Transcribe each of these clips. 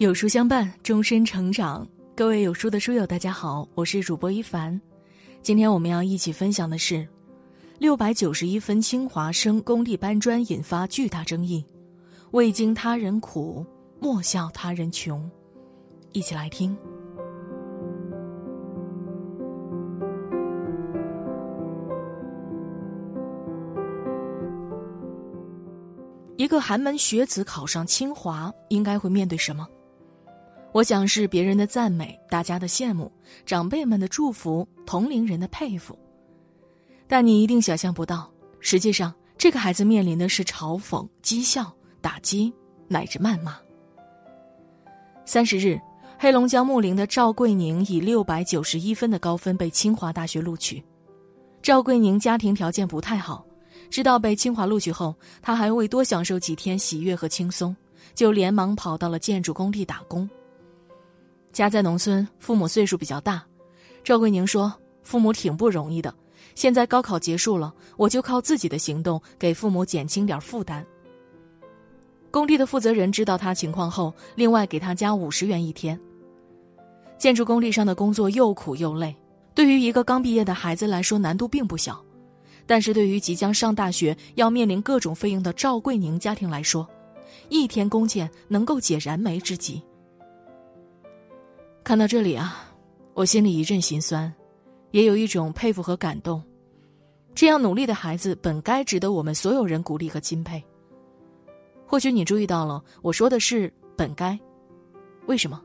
有书相伴，终身成长。各位有书的书友，大家好，我是主播一凡。今天我们要一起分享的是，六百九十一分清华生工地搬砖引发巨大争议。未经他人苦，莫笑他人穷。一起来听。一个寒门学子考上清华，应该会面对什么？我想是别人的赞美，大家的羡慕，长辈们的祝福，同龄人的佩服。但你一定想象不到，实际上这个孩子面临的是嘲讽、讥笑、打击乃至谩骂。三十日，黑龙江木陵的赵桂宁以六百九十一分的高分被清华大学录取。赵桂宁家庭条件不太好，知道被清华录取后，他还未多享受几天喜悦和轻松，就连忙跑到了建筑工地打工。家在农村，父母岁数比较大。赵桂宁说：“父母挺不容易的，现在高考结束了，我就靠自己的行动给父母减轻点负担。”工地的负责人知道他情况后，另外给他加五十元一天。建筑工地上的工作又苦又累，对于一个刚毕业的孩子来说难度并不小，但是对于即将上大学要面临各种费用的赵桂宁家庭来说，一天工钱能够解燃眉之急。看到这里啊，我心里一阵心酸，也有一种佩服和感动。这样努力的孩子，本该值得我们所有人鼓励和钦佩。或许你注意到了，我说的是“本该”，为什么？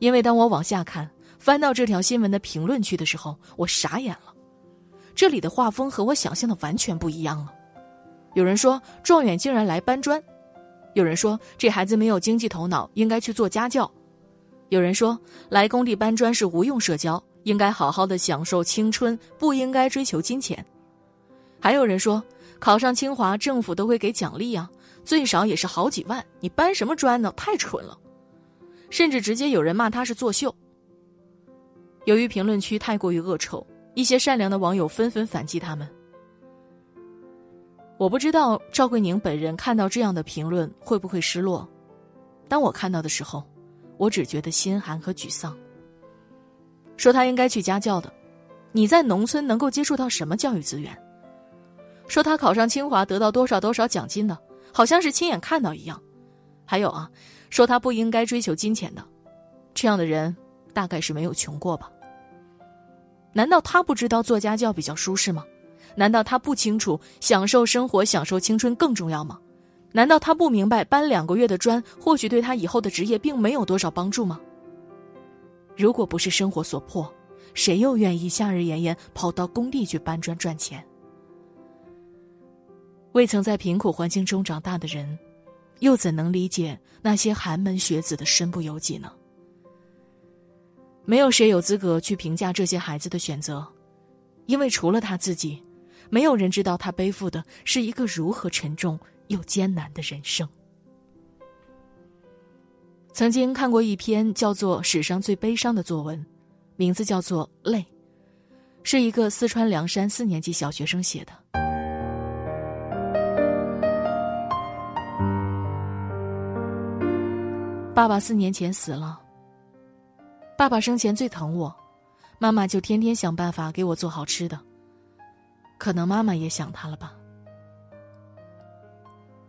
因为当我往下看，翻到这条新闻的评论区的时候，我傻眼了。这里的画风和我想象的完全不一样了。有人说状元竟然来搬砖，有人说这孩子没有经济头脑，应该去做家教。有人说，来工地搬砖是无用社交，应该好好的享受青春，不应该追求金钱。还有人说，考上清华，政府都会给奖励啊，最少也是好几万，你搬什么砖呢？太蠢了！甚至直接有人骂他是作秀。由于评论区太过于恶臭，一些善良的网友纷纷反击他们。我不知道赵桂宁本人看到这样的评论会不会失落，当我看到的时候。我只觉得心寒和沮丧。说他应该去家教的，你在农村能够接触到什么教育资源？说他考上清华得到多少多少奖金的，好像是亲眼看到一样。还有啊，说他不应该追求金钱的，这样的人大概是没有穷过吧？难道他不知道做家教比较舒适吗？难道他不清楚享受生活、享受青春更重要吗？难道他不明白搬两个月的砖，或许对他以后的职业并没有多少帮助吗？如果不是生活所迫，谁又愿意夏日炎炎跑到工地去搬砖赚钱？未曾在贫苦环境中长大的人，又怎能理解那些寒门学子的身不由己呢？没有谁有资格去评价这些孩子的选择，因为除了他自己，没有人知道他背负的是一个如何沉重。又艰难的人生。曾经看过一篇叫做《史上最悲伤的作文》，名字叫做《泪》，是一个四川凉山四年级小学生写的。爸爸四年前死了。爸爸生前最疼我，妈妈就天天想办法给我做好吃的。可能妈妈也想他了吧。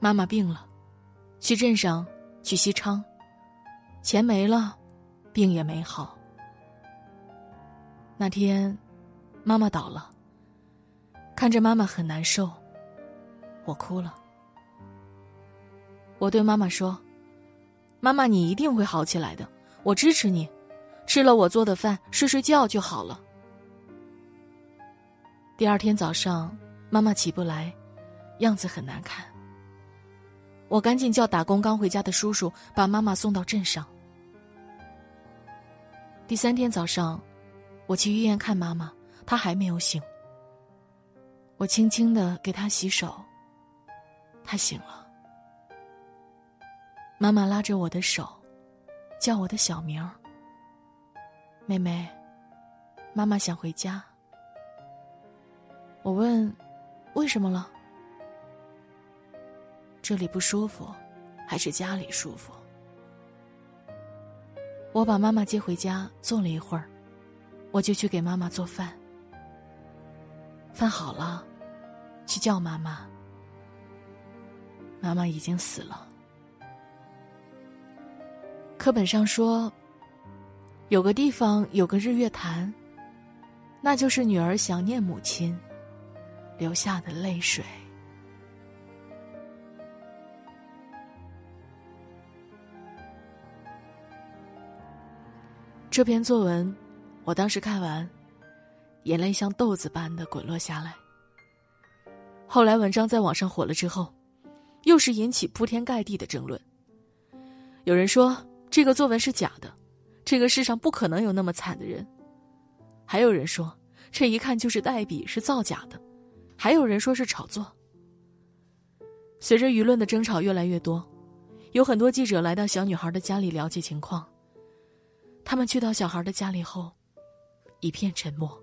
妈妈病了，去镇上，去西昌，钱没了，病也没好。那天，妈妈倒了。看着妈妈很难受，我哭了。我对妈妈说：“妈妈，你一定会好起来的，我支持你。吃了我做的饭，睡睡觉就好了。”第二天早上，妈妈起不来，样子很难看。我赶紧叫打工刚回家的叔叔把妈妈送到镇上。第三天早上，我去医院看妈妈，她还没有醒。我轻轻的给她洗手，她醒了。妈妈拉着我的手，叫我的小名儿。妹妹，妈妈想回家。我问，为什么了？这里不舒服，还是家里舒服？我把妈妈接回家，坐了一会儿，我就去给妈妈做饭。饭好了，去叫妈妈。妈妈已经死了。课本上说，有个地方有个日月潭，那就是女儿想念母亲流下的泪水。这篇作文，我当时看完，眼泪像豆子般的滚落下来。后来文章在网上火了之后，又是引起铺天盖地的争论。有人说这个作文是假的，这个世上不可能有那么惨的人；还有人说这一看就是代笔，是造假的；还有人说是炒作。随着舆论的争吵越来越多，有很多记者来到小女孩的家里了解情况。他们去到小孩的家里后，一片沉默。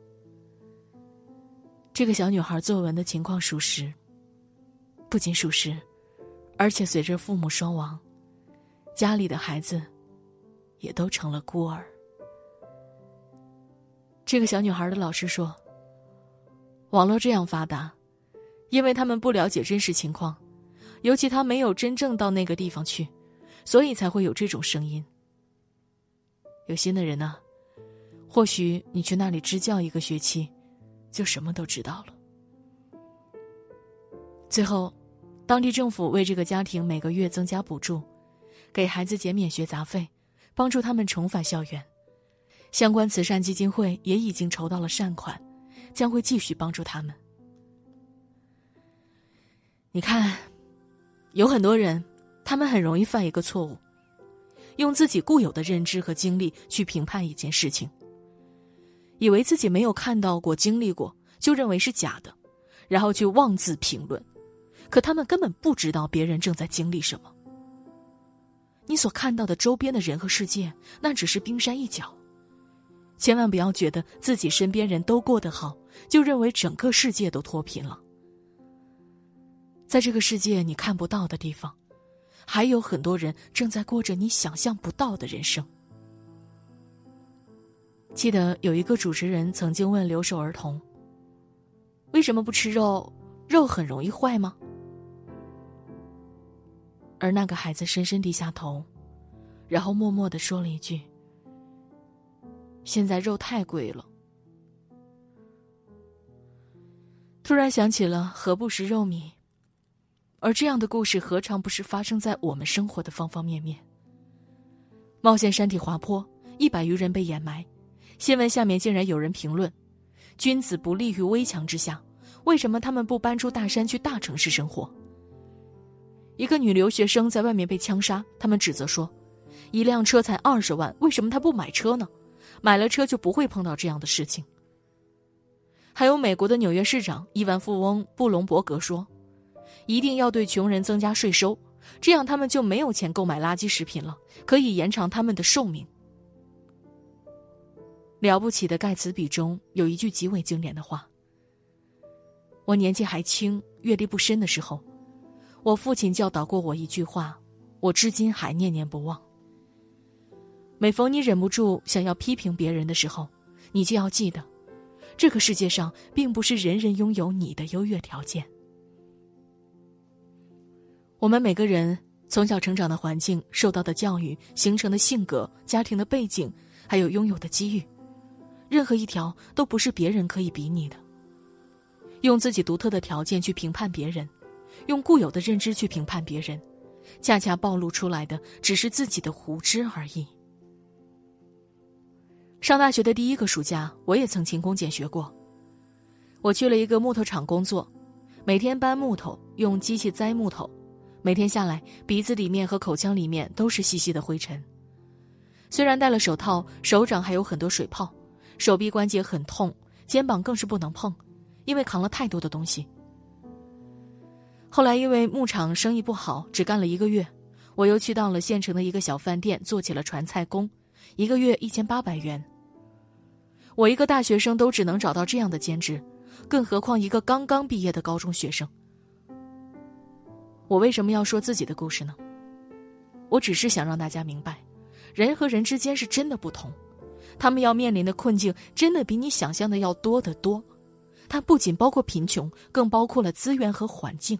这个小女孩作文的情况属实，不仅属实，而且随着父母双亡，家里的孩子也都成了孤儿。这个小女孩的老师说：“网络这样发达，因为他们不了解真实情况，尤其他没有真正到那个地方去，所以才会有这种声音。”有心的人呢，或许你去那里支教一个学期，就什么都知道了。最后，当地政府为这个家庭每个月增加补助，给孩子减免学杂费，帮助他们重返校园。相关慈善基金会也已经筹到了善款，将会继续帮助他们。你看，有很多人，他们很容易犯一个错误。用自己固有的认知和经历去评判一件事情，以为自己没有看到过、经历过，就认为是假的，然后去妄自评论。可他们根本不知道别人正在经历什么。你所看到的周边的人和世界，那只是冰山一角。千万不要觉得自己身边人都过得好，就认为整个世界都脱贫了。在这个世界你看不到的地方。还有很多人正在过着你想象不到的人生。记得有一个主持人曾经问留守儿童：“为什么不吃肉？肉很容易坏吗？”而那个孩子深深低下头，然后默默的说了一句：“现在肉太贵了。”突然想起了“何不食肉糜”。而这样的故事何尝不是发生在我们生活的方方面面？冒险山体滑坡，一百余人被掩埋，新闻下面竟然有人评论：“君子不立于危墙之下，为什么他们不搬出大山去大城市生活？”一个女留学生在外面被枪杀，他们指责说：“一辆车才二十万，为什么她不买车呢？买了车就不会碰到这样的事情。”还有美国的纽约市长亿万富翁布隆伯格说。一定要对穷人增加税收，这样他们就没有钱购买垃圾食品了，可以延长他们的寿命。了不起的盖茨比中有一句极为经典的话：“我年纪还轻、阅历不深的时候，我父亲教导过我一句话，我至今还念念不忘。每逢你忍不住想要批评别人的时候，你就要记得，这个世界上并不是人人拥有你的优越条件。”我们每个人从小成长的环境、受到的教育、形成的性格、家庭的背景，还有拥有的机遇，任何一条都不是别人可以比拟的。用自己独特的条件去评判别人，用固有的认知去评判别人，恰恰暴露出来的只是自己的无知而已。上大学的第一个暑假，我也曾勤工俭学过。我去了一个木头厂工作，每天搬木头，用机器栽木头。每天下来，鼻子里面和口腔里面都是细细的灰尘。虽然戴了手套，手掌还有很多水泡，手臂关节很痛，肩膀更是不能碰，因为扛了太多的东西。后来因为牧场生意不好，只干了一个月，我又去到了县城的一个小饭店做起了传菜工，一个月一千八百元。我一个大学生都只能找到这样的兼职，更何况一个刚刚毕业的高中学生。我为什么要说自己的故事呢？我只是想让大家明白，人和人之间是真的不同，他们要面临的困境真的比你想象的要多得多。它不仅包括贫穷，更包括了资源和环境。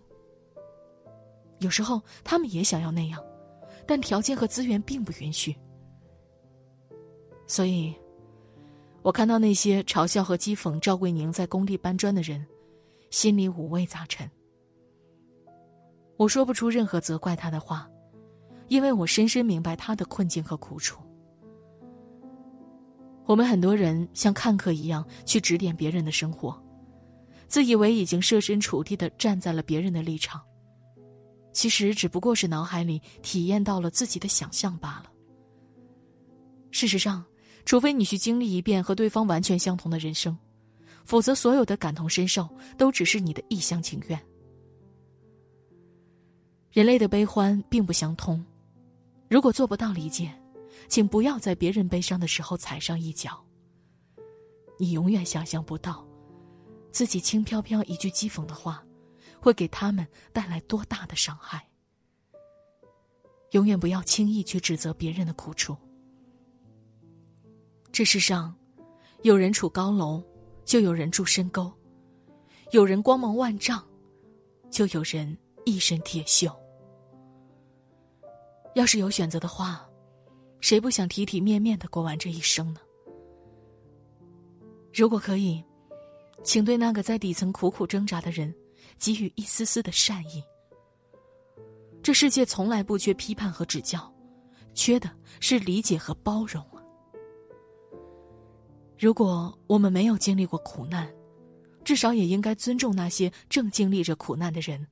有时候他们也想要那样，但条件和资源并不允许。所以，我看到那些嘲笑和讥讽赵桂宁在工地搬砖的人，心里五味杂陈。我说不出任何责怪他的话，因为我深深明白他的困境和苦楚。我们很多人像看客一样去指点别人的生活。自以为已经设身处地的站在了别人的立场，其实只不过是脑海里体验到了自己的想象罢了。事实上，除非你去经历一遍和对方完全相同的人生，否则所有的感同身受都只是你的一厢情愿。人类的悲欢并不相通，如果做不到理解，请不要在别人悲伤的时候踩上一脚。你永远想象不到。自己轻飘飘一句讥讽的话，会给他们带来多大的伤害？永远不要轻易去指责别人的苦处。这世上，有人处高楼，就有人住深沟；有人光芒万丈，就有人一身铁锈。要是有选择的话，谁不想体体面面的过完这一生呢？如果可以。请对那个在底层苦苦挣扎的人，给予一丝丝的善意。这世界从来不缺批判和指教，缺的是理解和包容！如果我们没有经历过苦难，至少也应该尊重那些正经历着苦难的人，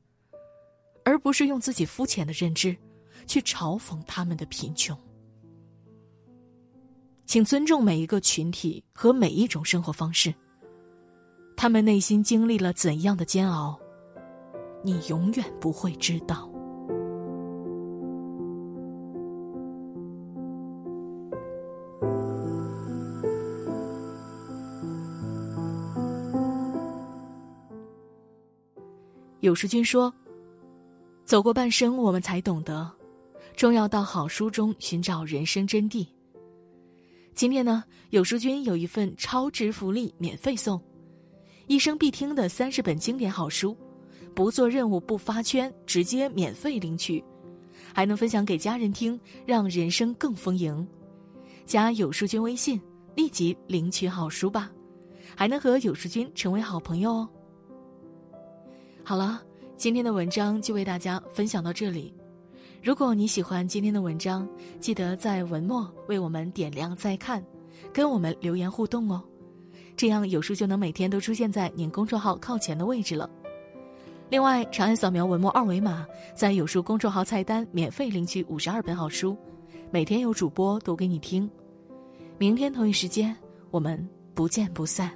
而不是用自己肤浅的认知，去嘲讽他们的贫穷。请尊重每一个群体和每一种生活方式。他们内心经历了怎样的煎熬，你永远不会知道。有书君说：“走过半生，我们才懂得，终要到好书中寻找人生真谛。”今天呢，有书君有一份超值福利，免费送。一生必听的三十本经典好书，不做任务不发圈，直接免费领取，还能分享给家人听，让人生更丰盈。加有书君微信，立即领取好书吧，还能和有书君成为好朋友哦。好了，今天的文章就为大家分享到这里。如果你喜欢今天的文章，记得在文末为我们点亮再看，跟我们留言互动哦。这样有书就能每天都出现在您公众号靠前的位置了。另外，长按扫描文末二维码，在有书公众号菜单免费领取五十二本好书，每天有主播读给你听。明天同一时间，我们不见不散。